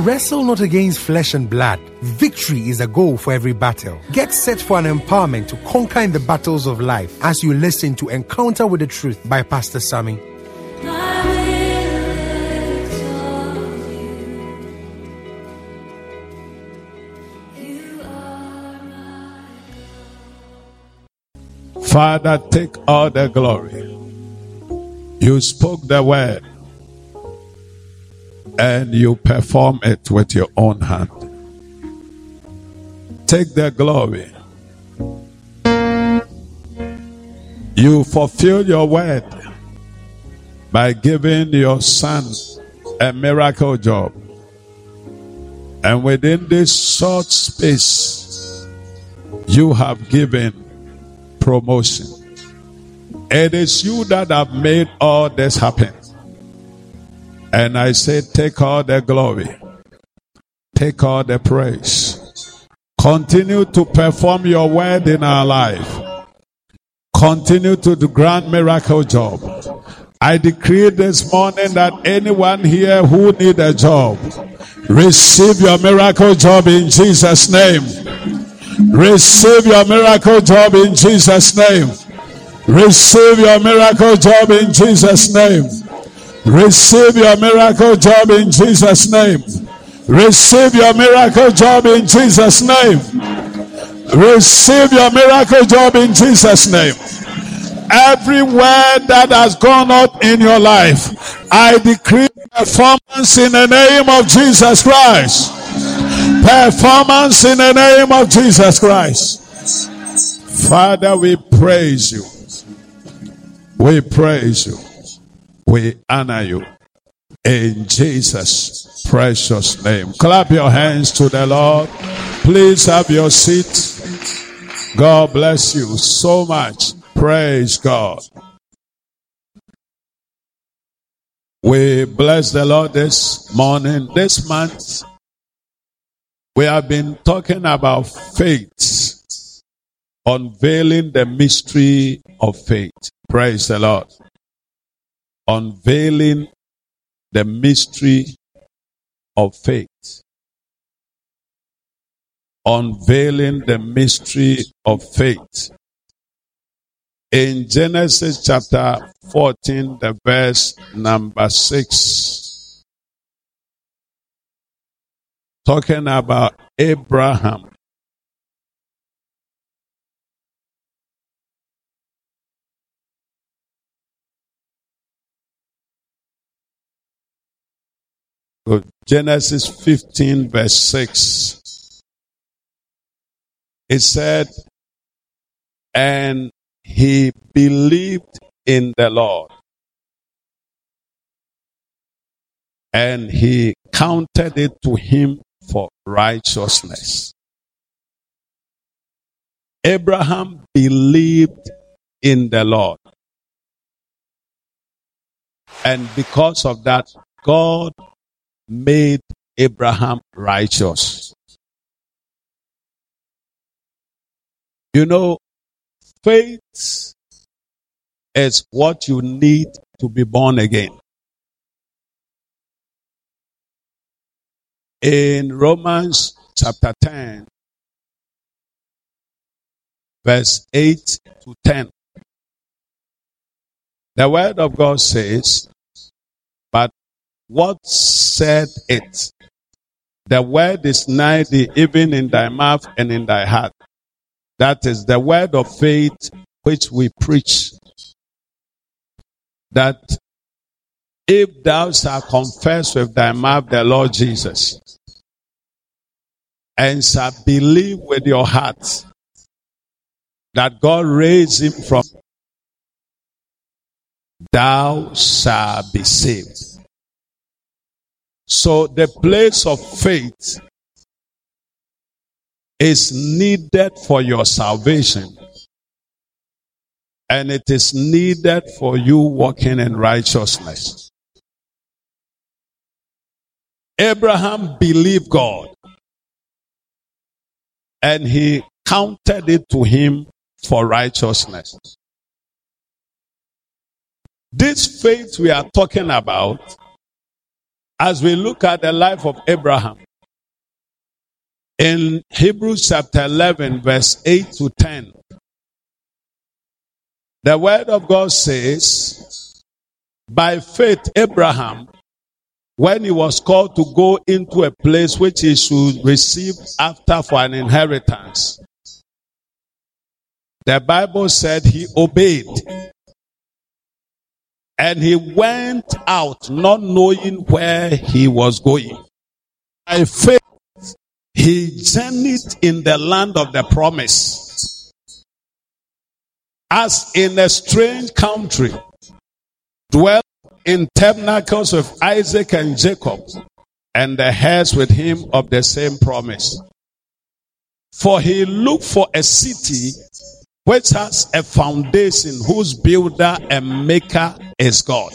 wrestle not against flesh and blood. Victory is a goal for every battle. Get set for an empowerment to conquer in the battles of life as you listen to Encounter with the Truth by Pastor Sammy. Father, take all the glory. You spoke the word and you perform it with your own hand. Take the glory. You fulfill your word by giving your son a miracle job. And within this short space, you have given promotion. It is you that have made all this happen. And I say, take all the glory. Take all the praise. Continue to perform your word in our life. Continue to do grant miracle job. I decree this morning that anyone here who need a job, receive your miracle job in Jesus' name. Receive your miracle job in Jesus' name. Receive your miracle job in Jesus' name. Receive your miracle job in Jesus' name. Receive your miracle job in Jesus' name. Receive your miracle job in Jesus' name. Every word that has gone up in your life, I decree performance in the name of Jesus Christ. Performance in the name of Jesus Christ. Father, we praise you. We praise you. We honor you. In Jesus' precious name. Clap your hands to the Lord. Please have your seat. God bless you so much. Praise God. We bless the Lord this morning, this month. We have been talking about faith, unveiling the mystery of faith. Praise the Lord. Unveiling the mystery of faith. Unveiling the mystery of faith. In Genesis chapter 14, the verse number 6, talking about Abraham. Genesis 15, verse 6. It said, And he believed in the Lord. And he counted it to him for righteousness. Abraham believed in the Lord. And because of that, God made Abraham righteous. You know, faith is what you need to be born again. In Romans chapter 10, verse 8 to 10, the word of God says, what said it? The word is nigh thee, even in thy mouth and in thy heart. That is the word of faith which we preach. That if thou shalt confess with thy mouth the Lord Jesus and shalt believe with your heart that God raised him from thou shalt be saved. So the place of faith is needed for your salvation. And it is needed for you walking in righteousness. Abraham believed God. And he counted it to him for righteousness. This faith we are talking about as we look at the life of Abraham, in Hebrews chapter 11, verse 8 to 10, the word of God says, by faith, Abraham, when he was called to go into a place which he should receive after for an inheritance, the Bible said he obeyed. And he went out not knowing where he was going. By faith, he journeyed in the land of the promise as in a strange country, dwelt in tabernacles with Isaac and Jacob, and the heirs with him of the same promise. For he looked for a city which has a foundation whose builder and maker is God.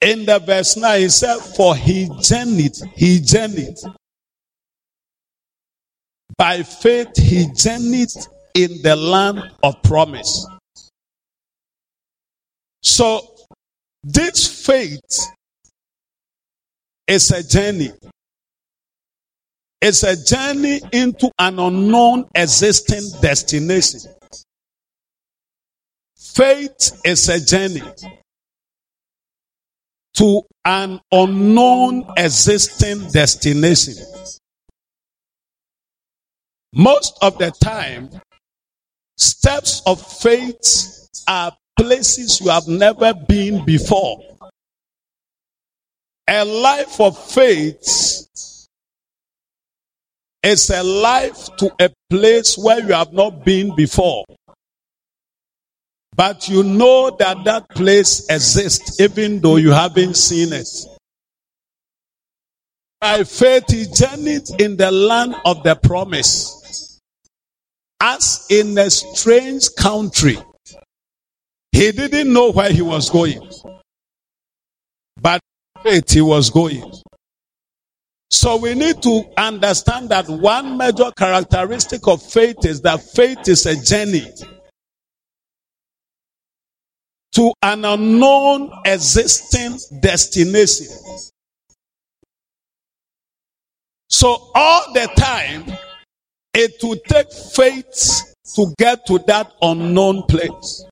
In the verse 9, he said, For he journeyed, he journeyed. By faith, he journeyed in the land of promise. So, this faith is a journey. It's a journey into an unknown existing destination. Faith is a journey to an unknown existing destination. Most of the time, Steps of faith are places you have never been before. A life of faith is a life to a place where you have not been before. But you know that that place exists even though you haven't seen it. By faith, he journeyed in the land of the promise as in a strange country. He didn't know where he was going, but faith he was going. So we need to understand that one major characteristic of faith is that faith is a journey to an unknown existing destination. So all the time, it will take faith to get to that unknown place.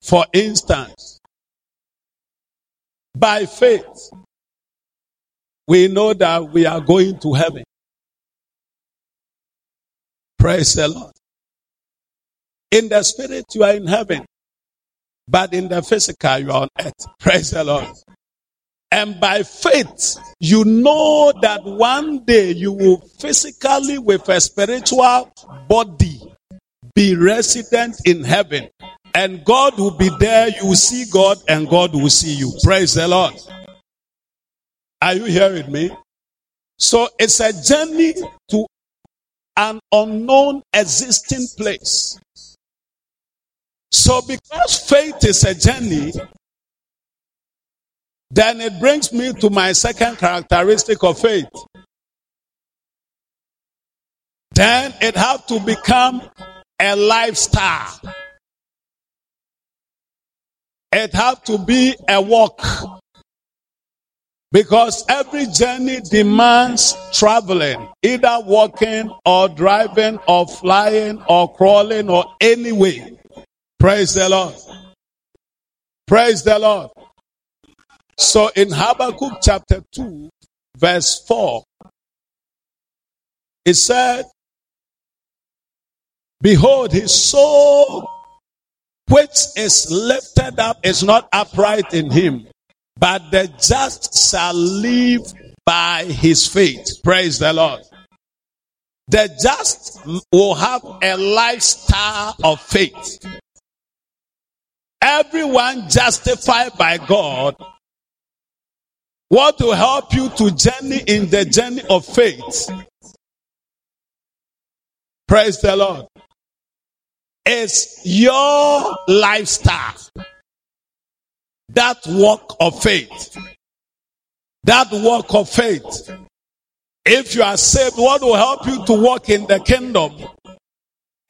For instance, by faith, we know that we are going to heaven. Praise the Lord. In the spirit, you are in heaven, but in the physical, you are on earth. Praise the Lord. And by faith, you know that one day you will physically, with a spiritual body, be resident in heaven. And God will be there. You will see God and God will see you. Praise the Lord. Are you here with me? So it's a journey to an unknown existing place. So because faith is a journey, then it brings me to my second characteristic of faith. Then it has to become a lifestyle. It has to be a walk. Because every journey demands traveling, either walking or driving or flying or crawling or any way. Praise the Lord. Praise the Lord. So in Habakkuk chapter 2, verse 4, it said, Behold, his soul which is lifted up is not upright in him, but the just shall live by his faith. Praise the Lord. The just will have a lifestyle of faith. Everyone justified by God what will help you to journey in the journey of faith? Praise the Lord. Is your lifestyle. That walk of faith. That walk of faith. If you are saved, what will help you to walk in the kingdom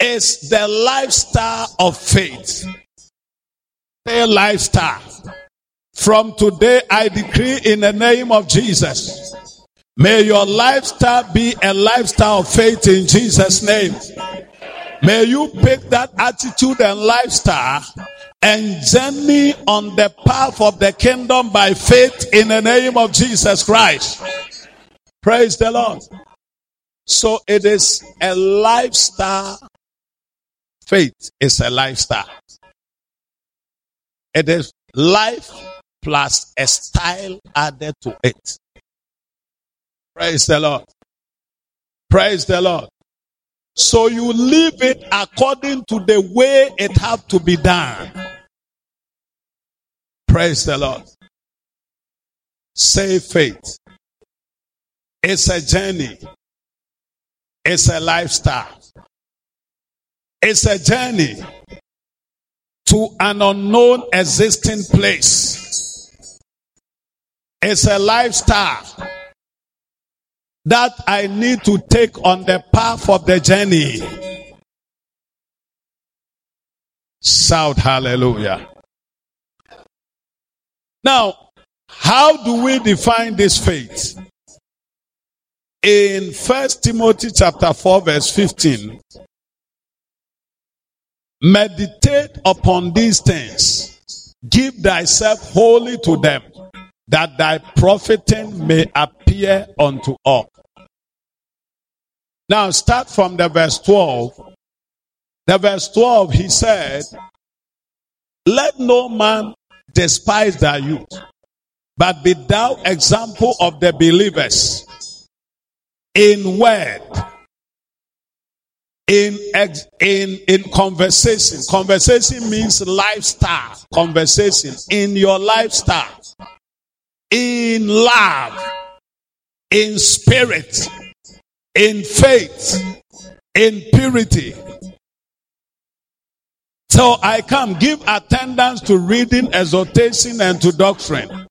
is the lifestyle of faith. The lifestyle. From today, I decree in the name of Jesus. May your lifestyle be a lifestyle of faith in Jesus' name. May you pick that attitude and lifestyle and journey on the path of the kingdom by faith in the name of Jesus Christ. Praise the Lord. So it is a lifestyle. Faith is a lifestyle. It is life plus a style added to it. Praise the Lord. Praise the Lord. So you live it according to the way it have to be done. Praise the Lord. Say faith. It's a journey. It's a lifestyle. It's a journey to an unknown existing place. It's a lifestyle that I need to take on the path of the journey. Shout hallelujah. Now, how do we define this faith? In First Timothy chapter 4 verse 15, meditate upon these things. Give thyself wholly to them, that thy profiting may appear unto all. Now start from the verse 12. The verse 12, he said, Let no man despise thy youth, but be thou example of the believers in word, in in in conversation. Conversation means lifestyle. Conversation in your lifestyle, in love, in spirit, in faith, in purity. So I come give attendance to reading, exhortation, and to doctrine.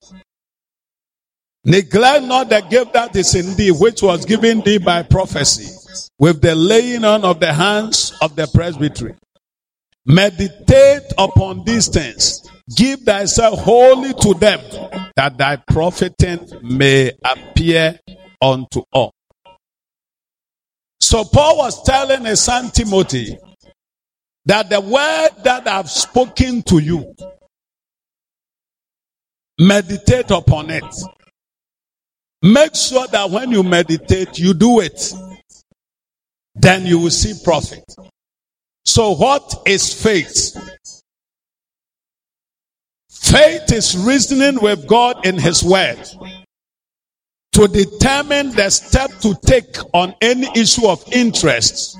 Neglect not the gift that is in thee, which was given thee by prophecy, with the laying on of the hands of the presbytery. Meditate upon these things. Give thyself wholly to them, that thy profiting may appear unto all. So Paul was telling his son Timothy that the word that I've spoken to you, meditate upon it. Make sure that when you meditate, you do it. Then you will see profit. So what is faith? Faith is reasoning with God in His Word to determine the step to take on any issue of interest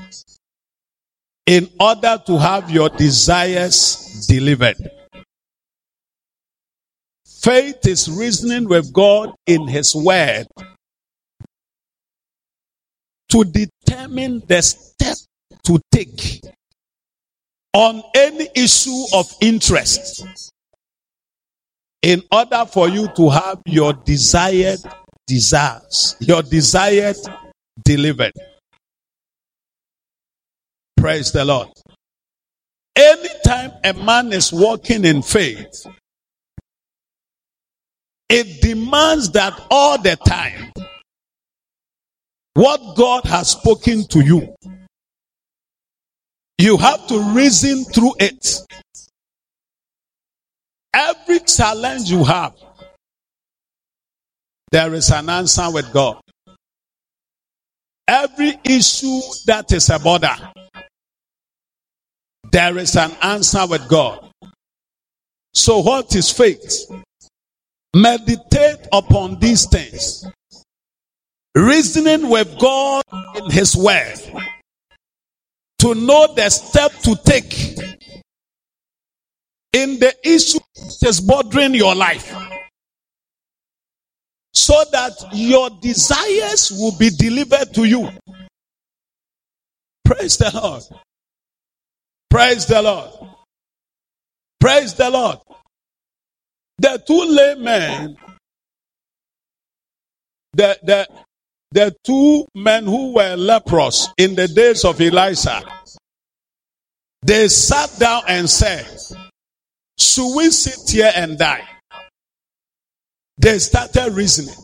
in order to have your desires delivered. Faith is reasoning with God in His Word to determine the step to take on any issue of interest in order for you to have your desired desires, your desired delivered. Praise the Lord. Anytime a man is walking in faith, it demands that all the time, what God has spoken to you, you have to reason through it. Every challenge you have, there is an answer with God. Every issue that is a border, there is an answer with God. So, what is faith? Meditate upon these things, reasoning with God in His Word to know the step to take in the issue that is bothering your life so that your desires will be delivered to you. Praise the Lord. Praise the Lord. Praise the Lord. The two laymen, the, the, the two men who were leprous in the days of Elisha, they sat down and said, Should we sit here and die? They started reasoning.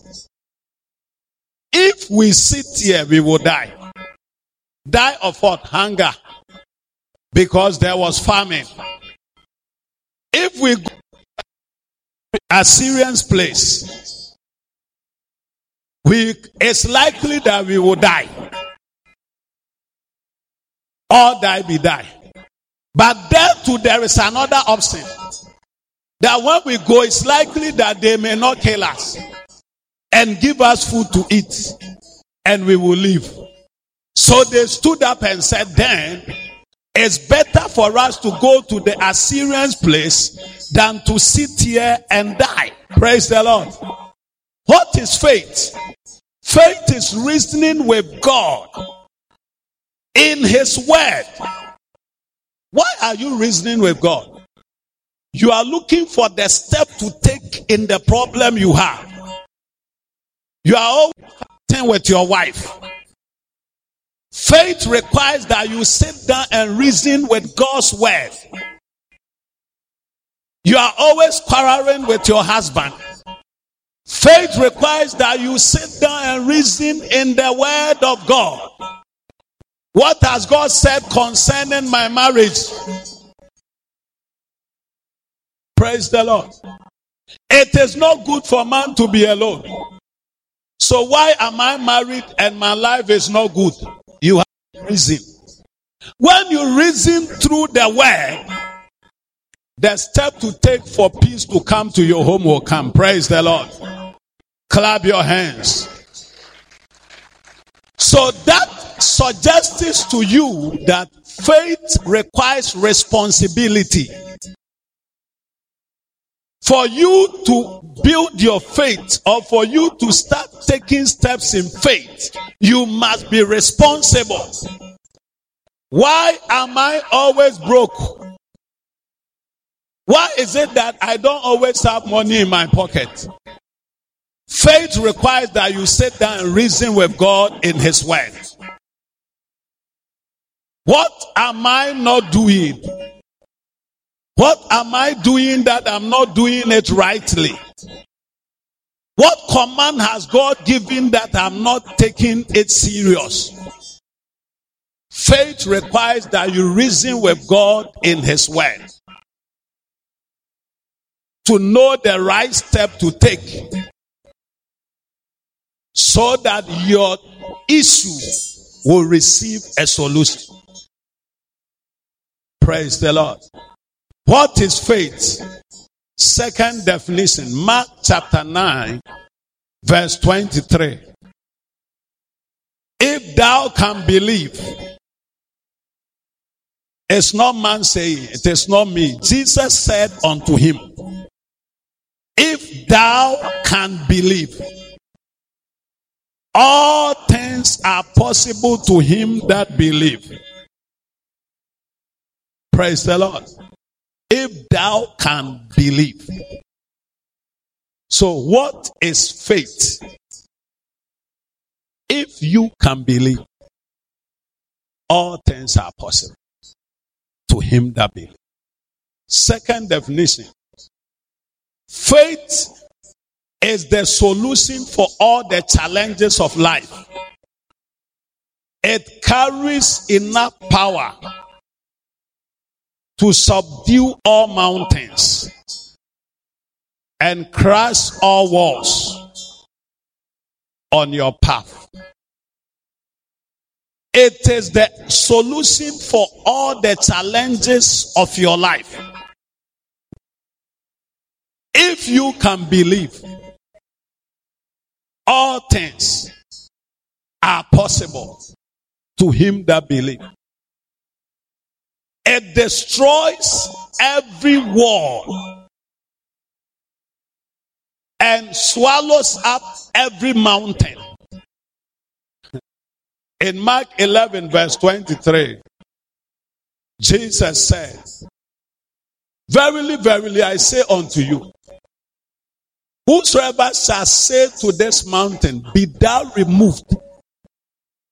If we sit here, we will die. Die of what? Hunger. Because there was famine. If we go to Assyrian's place, we, it's likely that we will die. Or die be die. But there too, there is another option. That when we go, it's likely that they may not kill us and give us food to eat and we will live. So they stood up and said, then it's better for us to go to the Assyrians' place than to sit here and die. Praise the Lord. What is faith? Faith is reasoning with God in His Word. Why are you reasoning with God? You are looking for the step to take in the problem you have. You are always fighting with your wife. Faith requires that you sit down and reason with God's word. You are always quarreling with your husband. Faith requires that you sit down and reason in the word of God. What has God said concerning my marriage? Praise the Lord. It is not good for man to be alone. So why am I married and my life is not good? You have reason. When you reason through the word, the step to take for peace to come to your home will come. Praise the Lord. Clap your hands. So that suggests to you that faith requires responsibility. For you to build your faith or for you to start taking steps in faith, you must be responsible. Why am I always broke? Why is it that I don't always have money in my pocket? Faith requires that you sit down and reason with God in His Word. What am I not doing? What am I doing that I'm not doing it rightly? What command has God given that I'm not taking it serious? Faith requires that you reason with God in His Word to know the right step to take so that your issue will receive a solution. Praise the Lord. What is faith? Second definition, Mark chapter 9, verse 23. If thou can believe, it's not man saying, it is not me. Jesus said unto him, If thou can believe, all things are possible to him that believe. Praise the Lord if thou can believe. So, what is faith? If you can believe, all things are possible to him that believes. Second definition faith is the solution for all the challenges of life. It carries enough power to subdue all mountains and crush all walls on your path. It is the solution for all the challenges of your life. If you can believe, all things are possible to him that believes. It destroys every wall and swallows up every mountain. In Mark 11, verse 23, Jesus said, Verily, verily, I say unto you, Whosoever shall say to this mountain, Be thou removed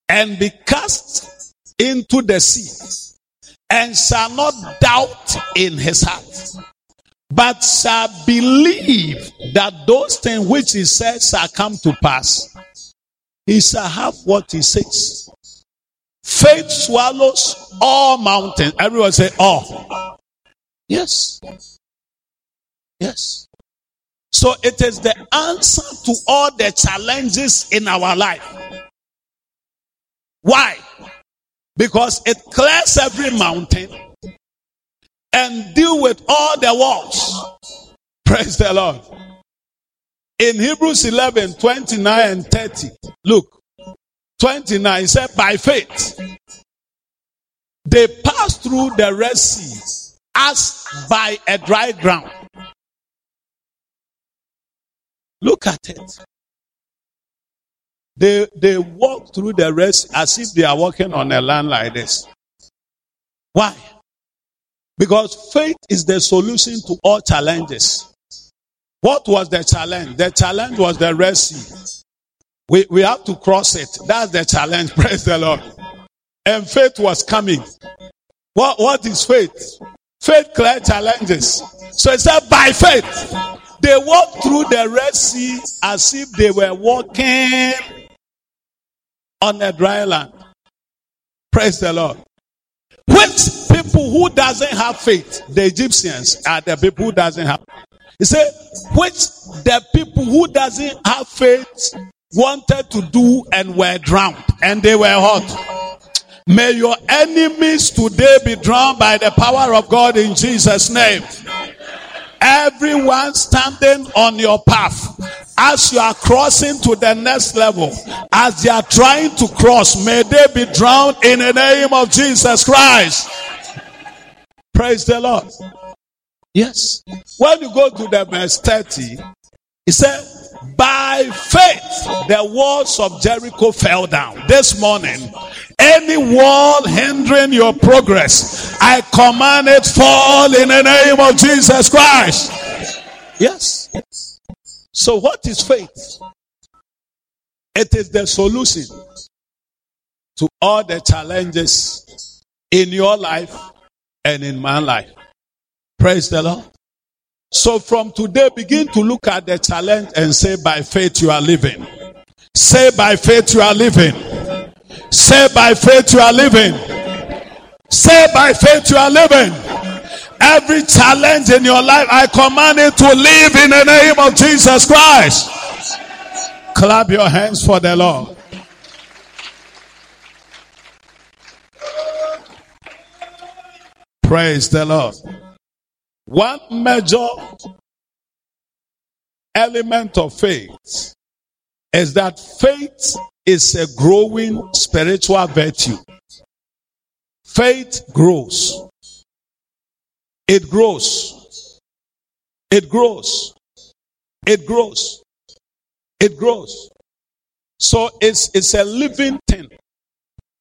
and be cast into the sea, and shall not doubt in his heart, but shall believe that those things which he says shall come to pass, he shall have what he says. Faith swallows all mountains. Everyone say, all. Yes. Yes. So it is the answer to all the challenges in our life. Why? Because it clears every mountain and deal with all the walls. Praise the Lord. In Hebrews 11, 29 and 30, look, 29, said, by faith, they passed through the Red Sea as by a dry ground. Look at it. They, they walk through the Red Sea as if they are walking on a land like this. Why? Because faith is the solution to all challenges. What was the challenge? The challenge was the Red Sea. We, we have to cross it. That's the challenge. Praise the Lord. And faith was coming. What, what is faith? Faith clear challenges. So it said by faith. They walked through the Red Sea as if they were walking on a dry land. Praise the Lord. Which people who doesn't have faith, the Egyptians are the people who doesn't have. He said, which the people who doesn't have faith wanted to do and were drowned and they were hot. May your enemies today be drowned by the power of God in Jesus' name. Everyone standing on your path as you are crossing to the next level, as they are trying to cross, may they be drowned in the name of Jesus Christ. Praise the Lord. Yes. When you go to the verse 30, he said, by faith, the walls of Jericho fell down. This morning, any wall hindering your progress, I command it fall in the name of Jesus Christ. Yes. So, what is faith? It is the solution to all the challenges in your life and in my life. Praise the Lord. So from today, begin to look at the challenge and say, by faith you are living. Say, by faith you are living. Say, by faith you are living. Say, by faith you are living. Every challenge in your life, I command it to live in the name of Jesus Christ. Clap your hands for the Lord. Praise the Lord. One major element of faith is that faith is a growing spiritual virtue. Faith grows. It grows. It grows. It grows. It grows. So it's, it's a living thing.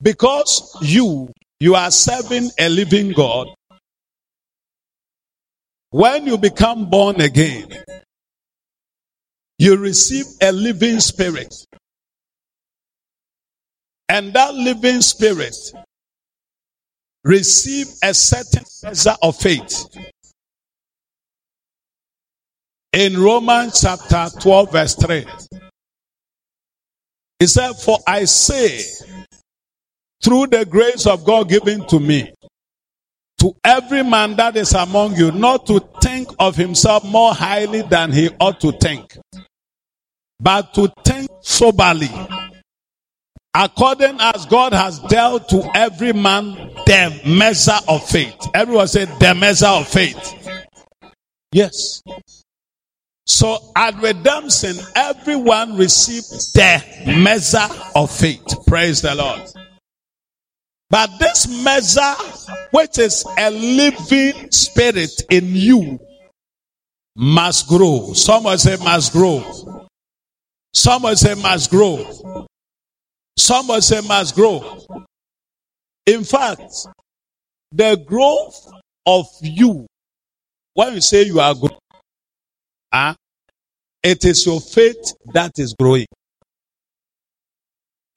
Because you, you are serving a living God, when you become born again, you receive a living spirit. And that living spirit receive a certain measure of faith. In Romans chapter 12 verse 3, he said, For I say, through the grace of God given to me, to every man that is among you not to think of himself more highly than he ought to think, but to think soberly, according as God has dealt to every man the measure of faith. Everyone said the measure of faith. Yes. So at redemption, everyone received the measure of faith. Praise the Lord. But this measure, which is a living spirit in you, must grow. Someone say must grow. Someone say must grow. Someone say must grow. In fact, the growth of you, when you say you are growing, ah, it is your faith that is growing.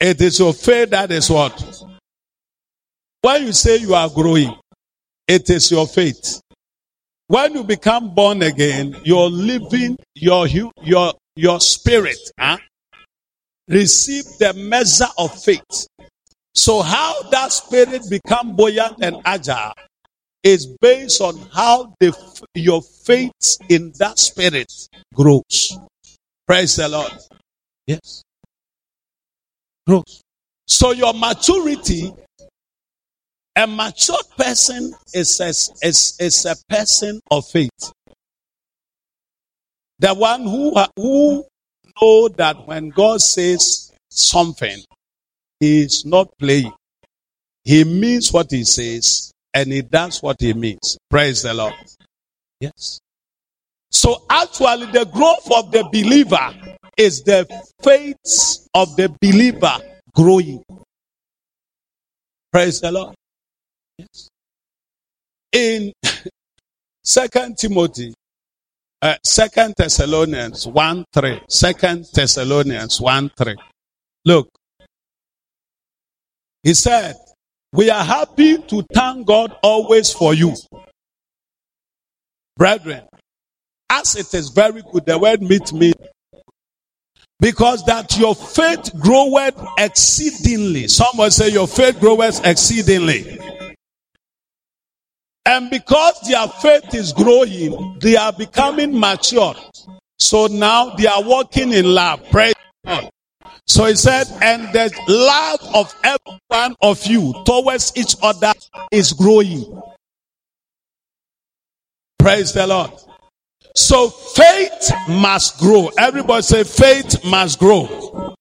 It is your faith that is what? When you say you are growing, it is your faith. When you become born again, you're living your your your spirit, huh? receive the measure of faith. So how that spirit become buoyant and agile is based on how the your faith in that spirit grows. Praise the Lord. Yes. Grows. So your maturity a mature person is a, is, is a person of faith. The one who, who know that when God says something, he is not playing. He means what he says and he does what he means. Praise the Lord. Yes. So actually the growth of the believer is the faith of the believer growing. Praise the Lord. Yes. In Second Timothy, uh, Second Thessalonians 1 3. Second Thessalonians 1 3. Look. He said, We are happy to thank God always for you. Brethren, as it is very good, the word meet me. Because that your faith groweth exceedingly. Someone say your faith groweth exceedingly. And because their faith is growing, they are becoming mature. So now they are walking in love. Praise God. So he said, and the love of every one of you towards each other is growing. Praise the Lord. So faith must grow. Everybody say faith must grow.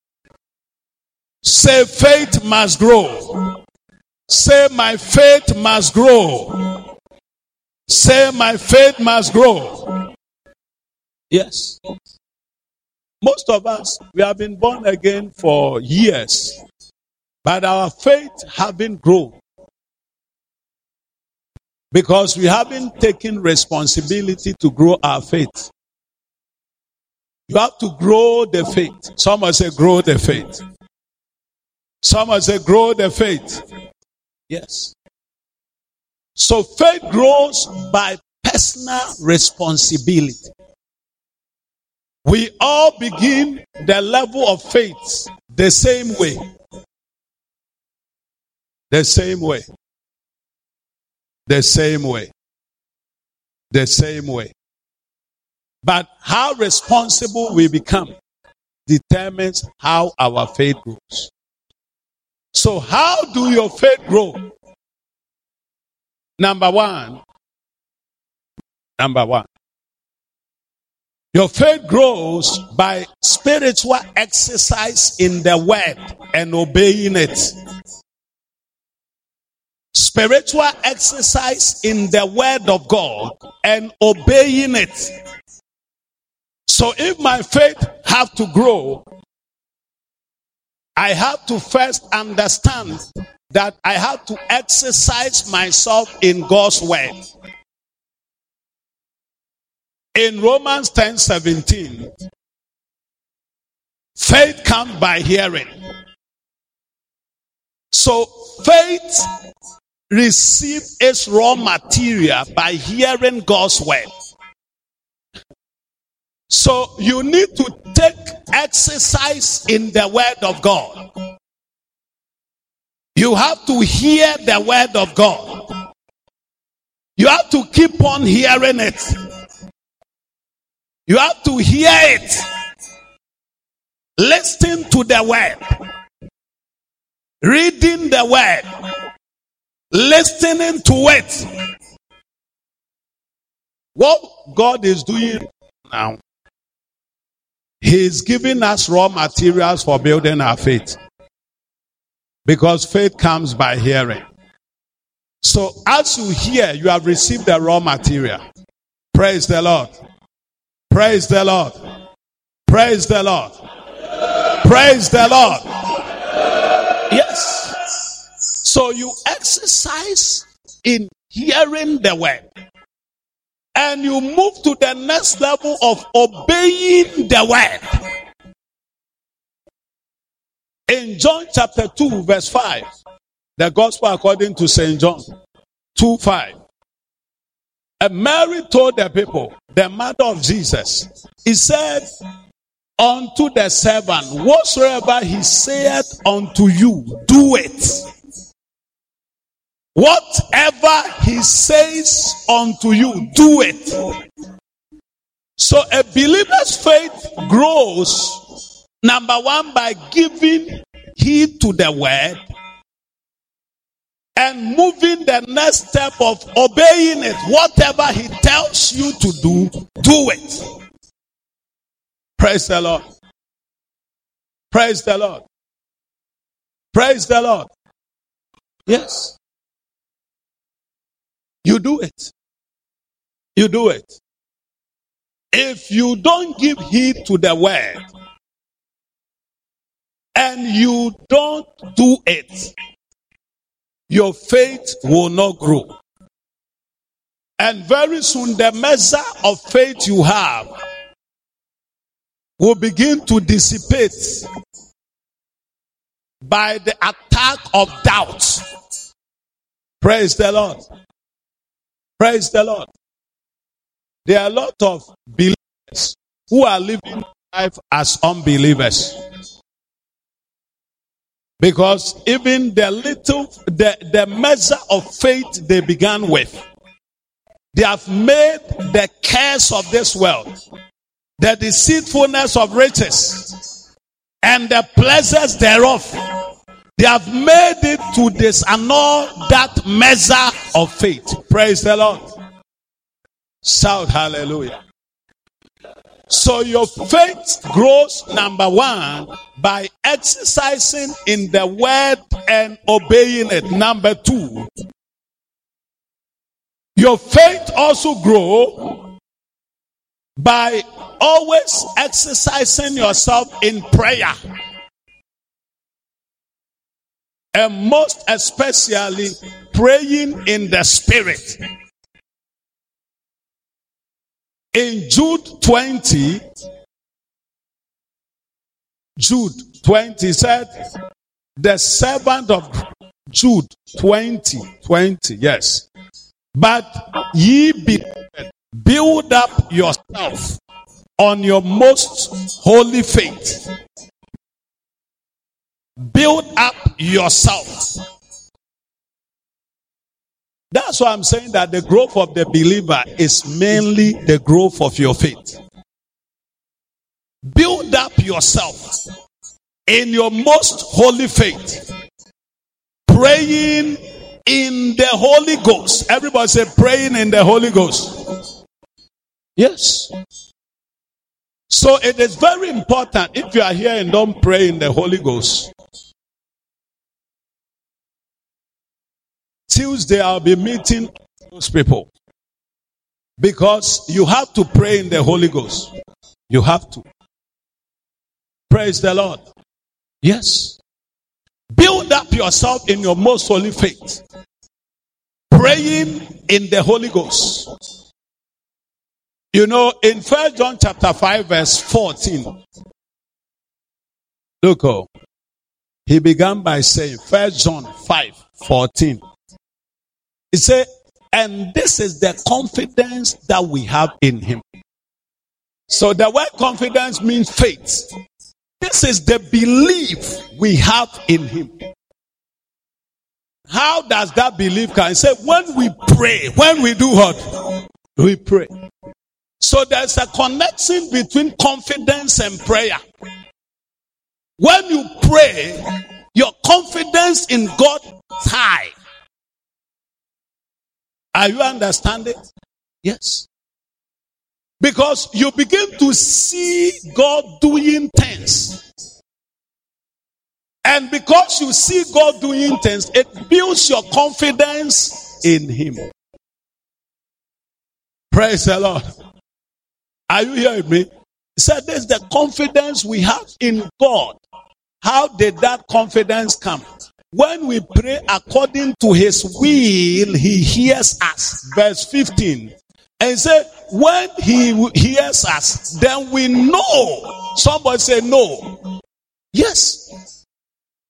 Say faith must grow. Say my faith must grow. Say, my faith must grow. Yes. Most of us, we have been born again for years, but our faith haven't grown because we haven't taken responsibility to grow our faith. You have to grow the faith. Someone say, grow the faith. Someone say, grow the faith. Yes. So faith grows by personal responsibility. We all begin the level of faith the same way. The same way. The same way. The same way. But how responsible we become determines how our faith grows. So, how do your faith grow? Number one. Number one. Your faith grows by spiritual exercise in the word and obeying it. Spiritual exercise in the word of God and obeying it. So if my faith have to grow, I have to first understand that I have to exercise myself in God's word. In Romans 10 17, faith comes by hearing. So faith receives its raw material by hearing God's word. So you need to take exercise in the word of God. You have to hear the word of God. You have to keep on hearing it. You have to hear it. Listen to the word. Reading the word. Listening to it. What God is doing now, He is giving us raw materials for building our faith. Because faith comes by hearing. So as you hear, you have received the raw material. Praise the Lord. Praise the Lord. Praise the Lord. Praise the Lord. Yes. So you exercise in hearing the word. And you move to the next level of obeying the word. In John chapter 2, verse 5, the gospel according to St. John 2 5. And Mary told the people, the mother of Jesus, he said unto the servant, whatsoever he saith unto you, do it. Whatever he says unto you, do it. So a believer's faith grows, number one, by giving heed to the word and moving the next step of obeying it. Whatever he tells you to do, do it. Praise the Lord. Praise the Lord. Praise the Lord. Yes. You do it. You do it. If you don't give heed to the word and you don't do it, your faith will not grow. And very soon, the measure of faith you have will begin to dissipate by the attack of doubt. Praise the Lord. Praise the Lord. There are a lot of believers who are living life as unbelievers. Because even the little, the, the measure of faith they began with, they have made the curse of this world, the deceitfulness of riches, and the pleasures thereof. They have made it to disannul that measure of faith. Praise the Lord. Shout hallelujah. So your faith grows, number one, by exercising in the word and obeying it. Number two, your faith also grow by always exercising yourself in prayer. And most especially praying in the spirit. In Jude 20, Jude 20 said, the servant of Jude 20, 20, yes. But ye be build up yourself on your most holy faith. Build up yourself that's why I'm saying that the growth of the believer is mainly the growth of your faith. Build up yourself in your most holy faith, praying in the Holy Ghost. Everybody say, praying in the Holy Ghost. Yes. So it is very important if you are here and don't pray in the Holy Ghost, Tuesday, I'll be meeting those people. Because you have to pray in the Holy Ghost. You have to. Praise the Lord. Yes. Build up yourself in your most holy faith. Praying in the Holy Ghost. You know, in First John chapter 5, verse 14. Look, oh, he began by saying, First John 5, 14. He said, and this is the confidence that we have in him. So the word confidence means faith. This is the belief we have in him. How does that belief come? He said, when we pray, when we do what? We pray. So there's a connection between confidence and prayer. When you pray, your confidence in God high. Are you understanding? Yes. Because you begin to see God doing things. And because you see God doing things, it builds your confidence in Him. Praise the Lord. Are you hearing me? He said, There's the confidence we have in God. How did that confidence come? When we pray according to his will, he hears us. Verse 15. And say, when he hears us, then we know. Somebody say no. Yes.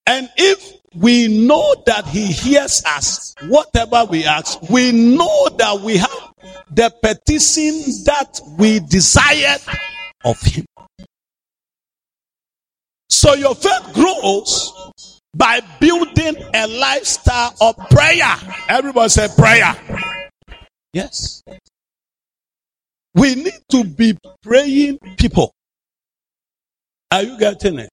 And if we know that he hears us, whatever we ask, we know that we have the petition that we desired of Him. So your faith grows by building a lifestyle of prayer. Everybody say prayer. Yes. We need to be praying people. Are you getting it?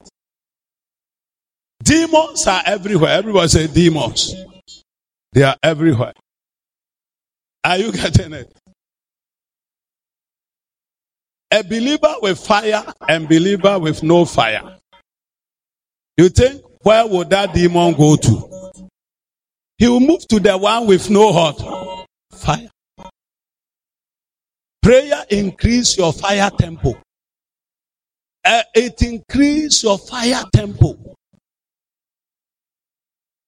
Demons are everywhere. Everybody say demons. They are everywhere. Are you getting it? A believer with fire and believer with no fire. You think where would that demon go to? He will move to the one with no heart. fire. Prayer increase your fire tempo. Uh, it increase your fire tempo.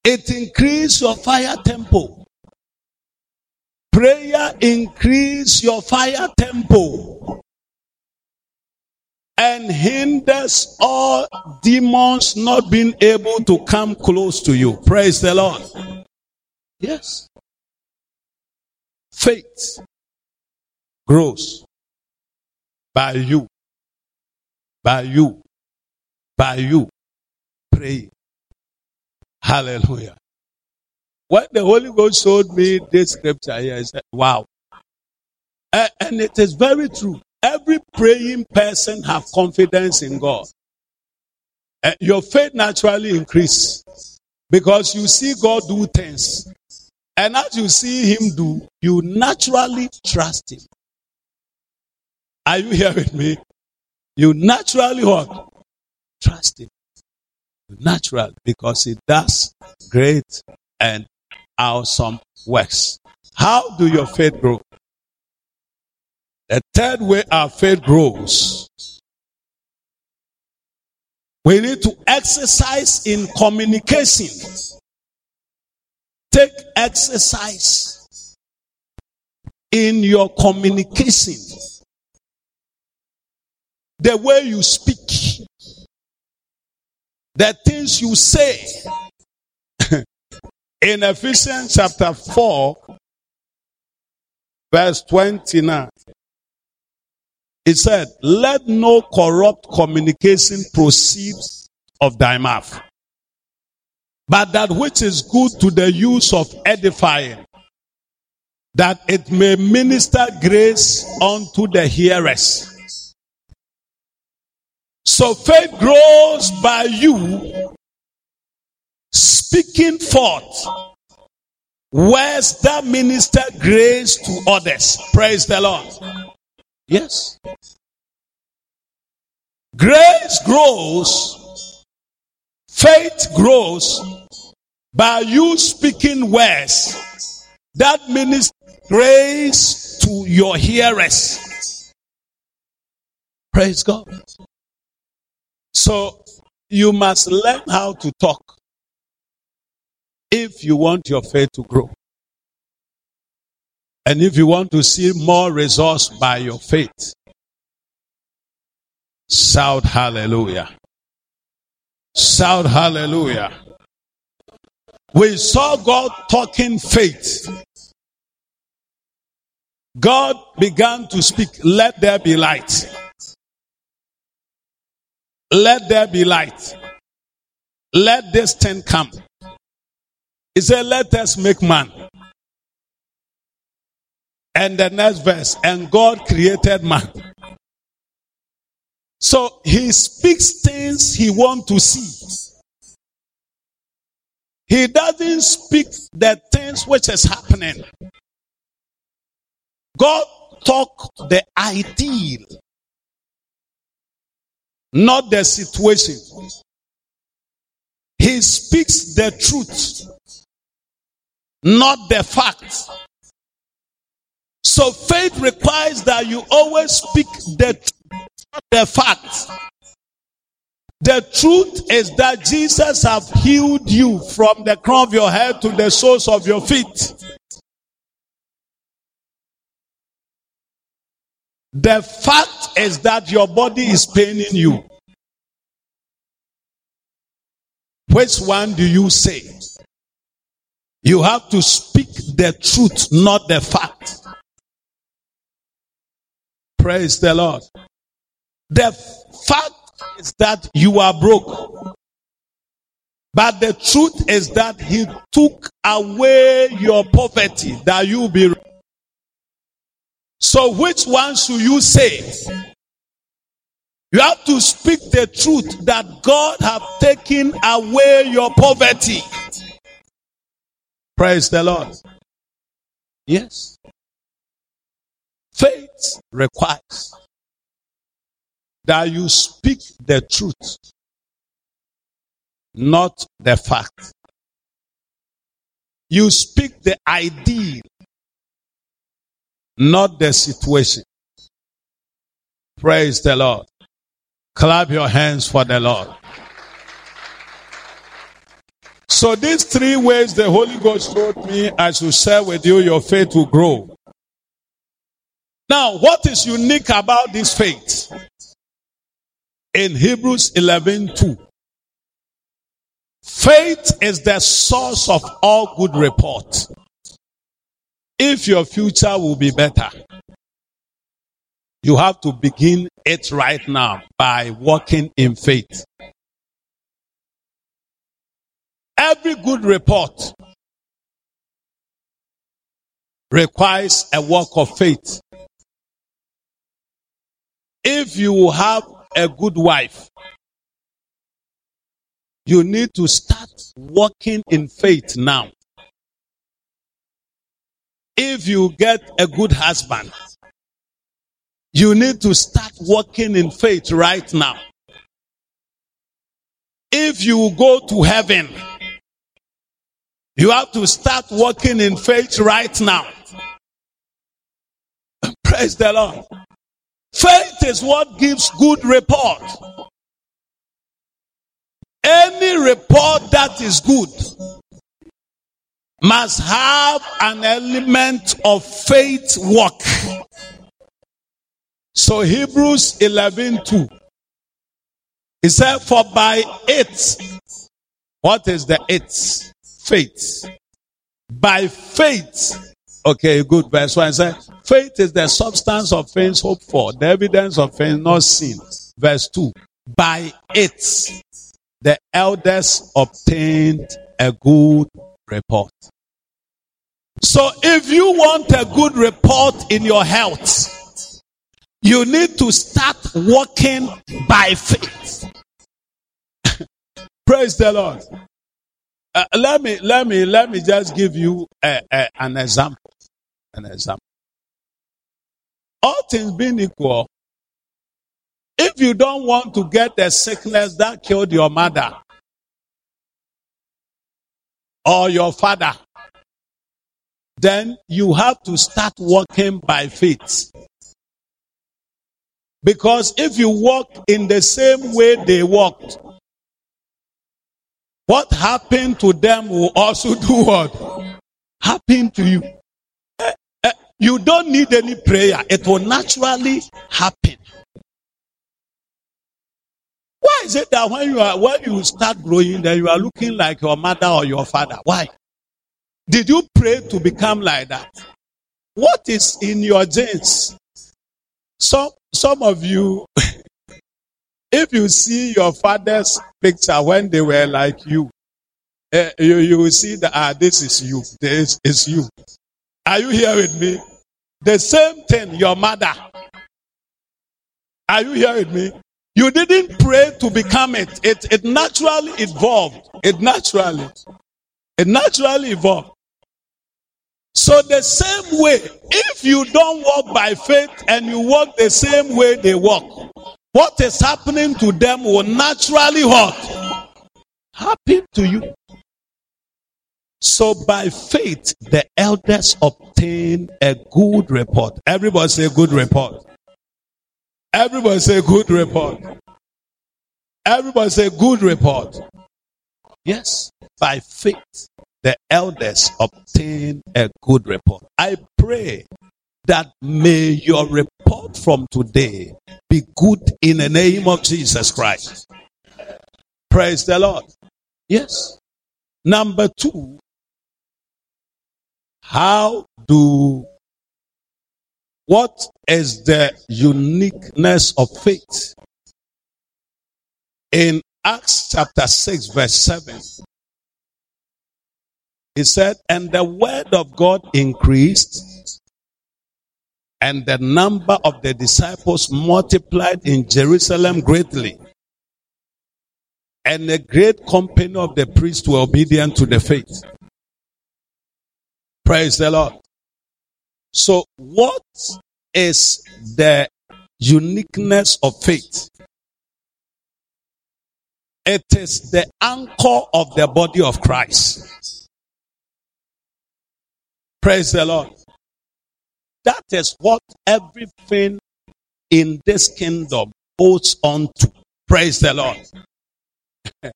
It increase your fire tempo. Prayer increase your fire tempo and hinders all demons not being able to come close to you. Praise the Lord. Yes. Faith grows by you, by you, by you. Pray. Hallelujah. When the Holy Ghost showed me this scripture here, I said, wow. and it is very true. Every praying person have confidence in God. Uh, your faith naturally increase because you see God do things. And as you see him do, you naturally trust him. Are you here with me? You naturally what? Trust him. Natural because he does great and awesome works. How do your faith grow? The third way our faith grows, we need to exercise in communication. Take exercise in your communication. The way you speak, the things you say. in Ephesians chapter 4, verse 29. He said, Let no corrupt communication proceed of thy mouth, but that which is good to the use of edifying, that it may minister grace unto the hearers. So faith grows by you speaking forth words that minister grace to others. Praise the Lord. Yes. Grace grows, faith grows by you speaking words that means grace to your hearers. Praise God. So you must learn how to talk if you want your faith to grow. And if you want to see more results by your faith, shout hallelujah. Shout hallelujah. We saw God talking faith. God began to speak, let there be light. Let there be light. Let this thing come. He said, let us make man and the next verse, and God created man. So he speaks things he wants to see. He doesn't speak the things which is happening. God talk the ideal, not the situation. He speaks the truth, not the facts. So faith requires that you always speak the, the fact. The truth is that Jesus have healed you from the crown of your head to the soles of your feet. The fact is that your body is paining you. Which one do you say? You have to speak the truth, not the fact. Praise the Lord. The fact is that you are broke. But the truth is that he took away your poverty that you be. So which one should you say? You have to speak the truth that God have taken away your poverty. Praise the Lord. Yes. Faith requires that you speak the truth, not the fact. You speak the ideal, not the situation. Praise the Lord. Clap your hands for the Lord. So these three ways the Holy Ghost told me I should share with you, your faith will grow. Now, what is unique about this faith? In Hebrews 11 2. Faith is the source of all good report. If your future will be better, you have to begin it right now by walking in faith. Every good report requires a walk of faith. If you have a good wife, you need to start walking in faith now. If you get a good husband, you need to start walking in faith right now. If you go to heaven, you have to start walking in faith right now. Praise the Lord. Faith is what gives good report. Any report that is good must have an element of faith work. So Hebrews 11 2. He said, For by it, what is the it? faith. By faith. Okay, good. Verse 1 says, faith is the substance of things hoped for, the evidence of things not seen. Verse 2. By it, the elders obtained a good report. So if you want a good report in your health, you need to start walking by faith. Praise the Lord. Uh, let me let me let me just give you a, a, an example. An example. All things being equal, if you don't want to get the sickness that killed your mother or your father, then you have to start walking by faith. Because if you walk in the same way they walked, what happened to them will also do what? Happen to you. Uh, uh, you don't need any prayer. It will naturally happen. Why is it that when you are when you start growing, then you are looking like your mother or your father? Why? Did you pray to become like that? What is in your genes? Some some of you If you see your father's picture when they were like you, uh, you, you will see that ah, this is you. This is you. Are you here with me? The same thing, your mother. Are you here with me? You didn't pray to become it. It, it naturally evolved. It naturally. It naturally evolved. So the same way, if you don't walk by faith and you walk the same way they walk, what is happening to them will naturally what? Happen to you. So by faith, the elders obtain a good report. Everybody say good report. Everybody say good report. Everybody say good report. Yes, by faith, the elders obtain a good report. I pray that may your report from today be good in the name of Jesus Christ. Praise the Lord. Yes. Number two, how do What is the uniqueness of faith? In Acts chapter 6, verse 7, he said, And the word of God increased, and the number of the disciples multiplied in Jerusalem greatly. And a great company of the priests were obedient to the faith. Praise the Lord. So, what is the uniqueness of faith? It is the anchor of the body of Christ. Praise the Lord. That is what everything in this kingdom holds on to. Praise the Lord.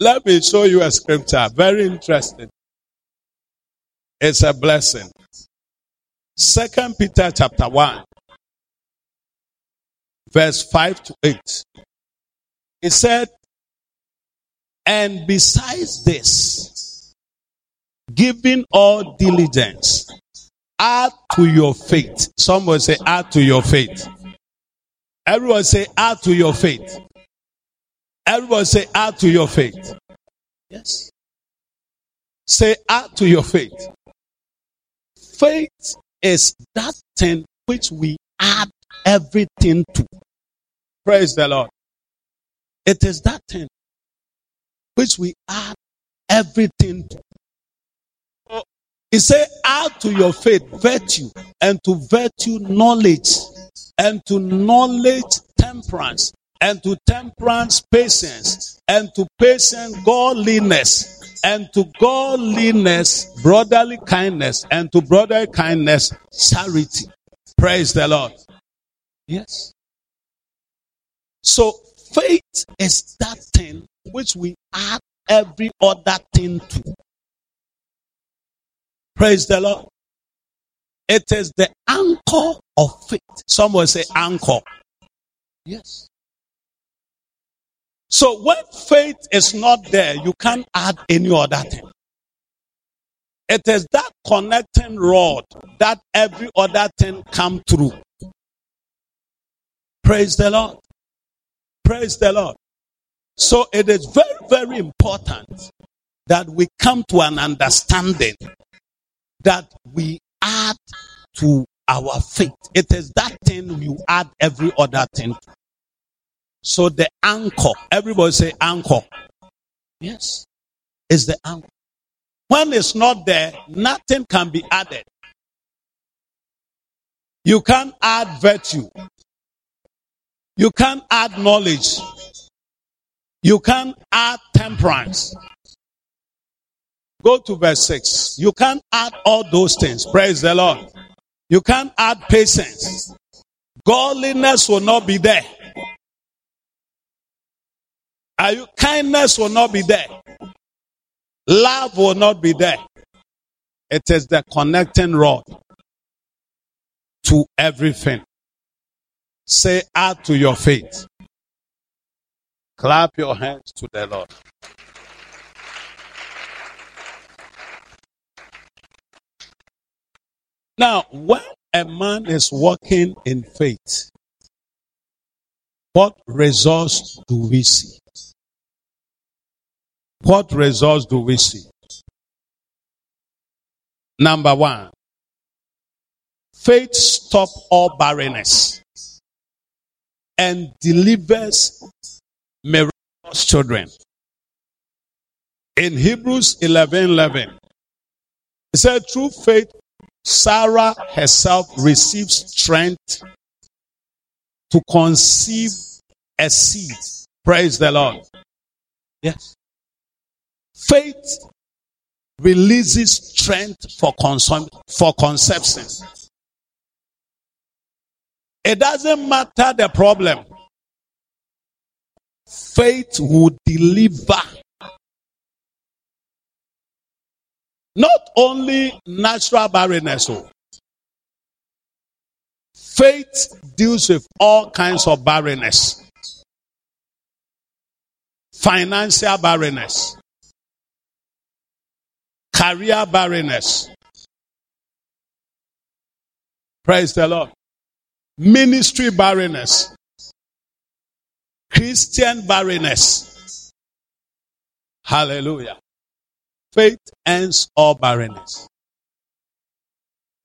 Let me show you a scripture. Very interesting. It's a blessing. Second Peter chapter 1, verse 5 to 8. It said, and besides this, giving all diligence, add to your faith. Someone say, add to your faith. Everyone say, add to your faith. Everyone say, add to your faith. Yes. Say, add to your faith. Faith is that thing which we add everything to. Praise the Lord. It is that thing which we add everything to. He said, add to your faith virtue, and to virtue knowledge, and to knowledge temperance, and to temperance patience, and to patience godliness, and to godliness brotherly kindness, and to brotherly kindness charity. Praise the Lord. Yes. So faith is that thing which we add every other thing to. Praise the Lord. It is the anchor of faith. Someone say anchor. Yes. So when faith is not there, you can't add any other thing. It is that connecting rod that every other thing come through. Praise the Lord. Praise the Lord. So it is very, very important that we come to an understanding that we add to our faith. It is that thing you add every other thing. So the anchor, everybody say anchor. Yes, is the anchor. When it's not there, nothing can be added. You can't add virtue. You can't add knowledge. You can't add temperance. Go to verse 6. You can't add all those things. Praise the Lord. You can't add patience. Godliness will not be there. Are you kindness will not be there. Love will not be there. It is the connecting rod to everything. Say add to your faith. Clap your hands to the Lord. Now, when a man is walking in faith, what results do we see? What results do we see? Number one, faith stops all barrenness and delivers miraculous children. In Hebrews 11 11, it said, through faith, Sarah herself received strength to conceive a seed. Praise the Lord. Yes. Faith releases strength for, consum- for conception. It doesn't matter the problem. Faith will deliver not only natural barrenness. Oh. Faith deals with all kinds of barrenness. Financial barrenness career barrenness. Praise the Lord. Ministry barrenness. Christian barrenness. Hallelujah. Faith ends all barrenness.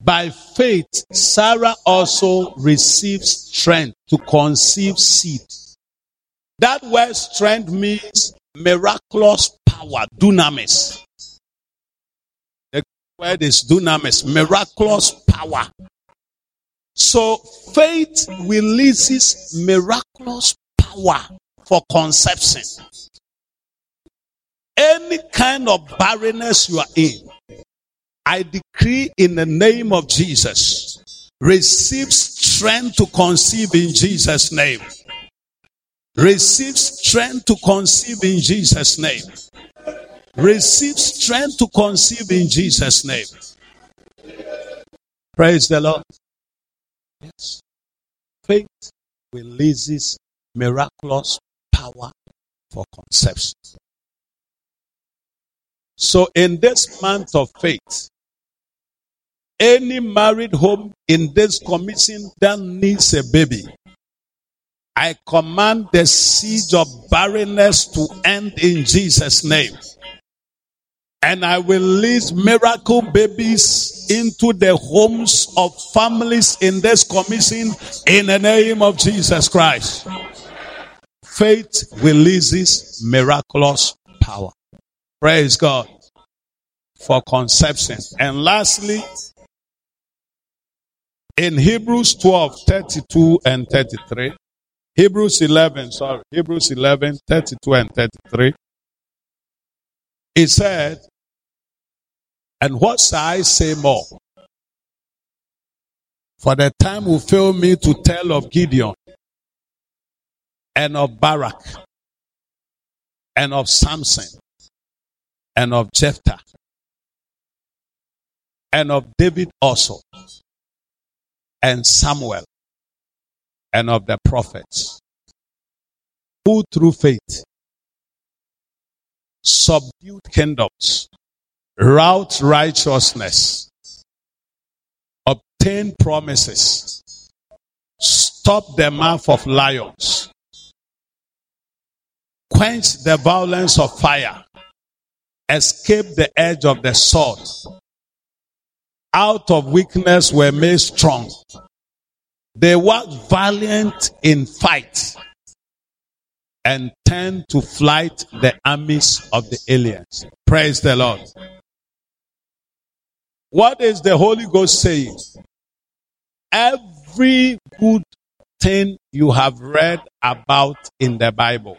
By faith, Sarah also receives strength to conceive seed. That word strength means miraculous power, dunamis. The word is dunamis, miraculous power. So faith releases miraculous power for conception. Any kind of barrenness you are in, I decree in the name of Jesus, receive strength to conceive in Jesus' name. Receive strength to conceive in Jesus' name. Receive strength to conceive in Jesus' name. Praise the Lord. Yes. Faith releases miraculous power for conception. So, in this month of faith, any married home in this commission that needs a baby, I command the siege of barrenness to end in Jesus' name. And I will release miracle babies into the homes of families in this commission in the name of Jesus Christ. Faith releases miraculous power. Praise God for conception. And lastly, in Hebrews 12, 32 and 33, Hebrews 11, sorry, Hebrews 11, 32 and 33, it said, And what shall I say more? For the time will fail me to tell of Gideon and of Barak and of Samson and of Jephthah and of David also and Samuel and of the prophets who through faith subdued kingdoms, wrought righteousness, obtained promises, stopped the mouth of lions, quenched the violence of fire, escaped the edge of the sword. Out of weakness were made strong. They were valiant in fight and turned to flight the armies of the aliens. Praise the Lord. What is the Holy Ghost saying? Every good thing you have read about in the Bible,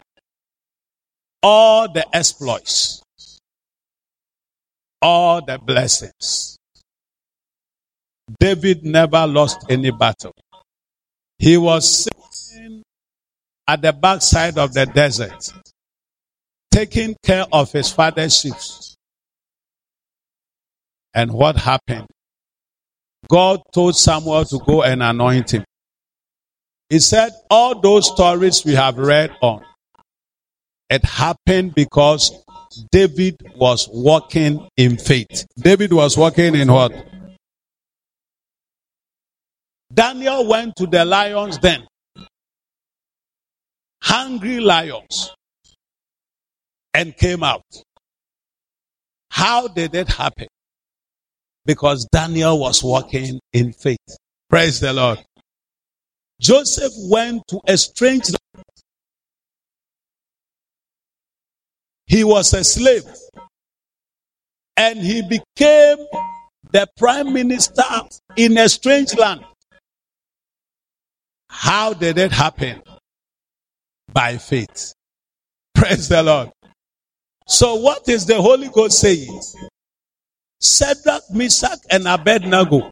all the exploits, all the blessings. David never lost any battle. He was sitting at the backside of the desert, taking care of his father's sheep. And what happened? God told Samuel to go and anoint him. He said, All those stories we have read on, it happened because David was walking in faith. David was walking in what? Daniel went to the lions den. Hungry lions. And came out. How did it happen? Because Daniel was walking in faith. Praise the Lord. Joseph went to a strange He was a slave. And he became the prime minister in a strange land. How did it happen? By faith. Praise the Lord. So, what is the Holy Ghost saying? Shadrach, Meshach, and Abednego.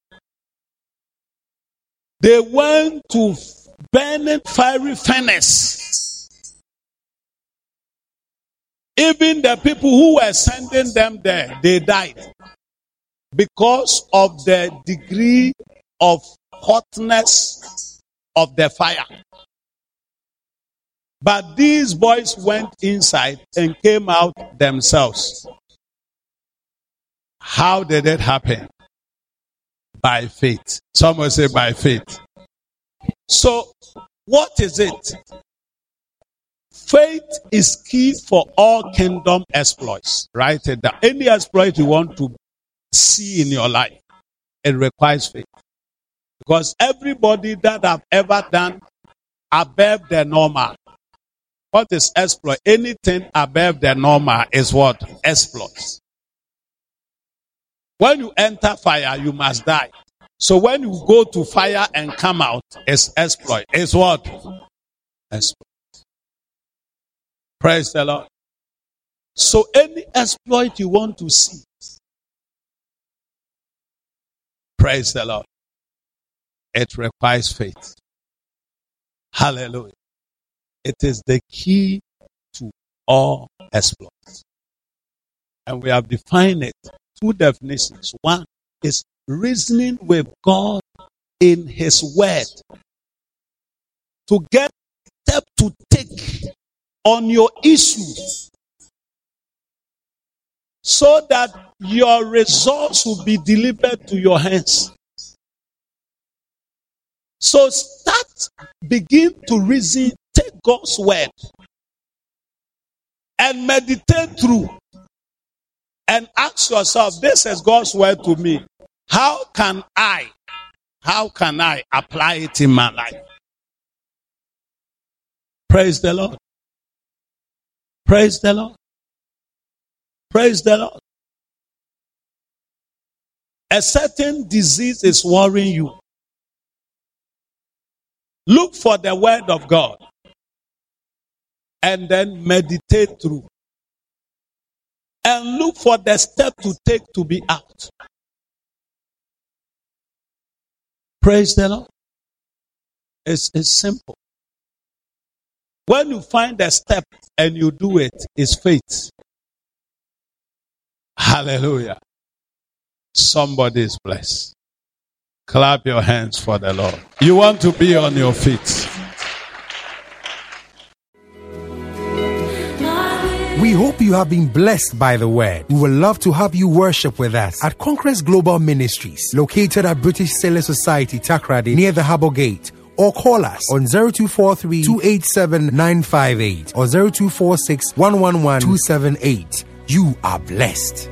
They went to burning fiery furnace. Even the people who were sending them there, they died because of the degree of hotness of the fire. But these boys went inside and came out themselves. How did it happen? By faith. Someone say by faith. So, what is it? Faith is key for all kingdom exploits. Write it down. Any exploit you want to see in your life, it requires faith. Because everybody that have ever done above the normal. What is exploit? Anything above the normal is what? Exploits. When you enter fire, you must die. So when you go to fire and come out, it's exploit. It's what? Exploit. Praise the Lord. So any exploit you want to see, praise the Lord. It requires faith. Hallelujah. It is the key to all exploits. And we have defined it two definitions. One is reasoning with God in His Word to get step to on your issues so that your results will be delivered to your hands. So start, begin to reason, take God's word and meditate through and ask yourself, this is God's word to me. How can I, how can I apply it in my life? Praise the Lord. Praise the Lord. Praise the Lord. A certain disease is worrying you. Look for the word of God and then meditate through. And look for the step to take to be out. Praise the Lord. It's, it's simple. When you find a step and you do it, it's faith. Hallelujah. Somebody is blessed. Clap your hands for the Lord. You want to be on your feet. We hope you have been blessed by the word. We would love to have you worship with us at Conquest Global Ministries, located at British Sailor Society, Takoradi, near the Harbour Gate or call us on 0243 287 958 or 0246 111 278. You are blessed.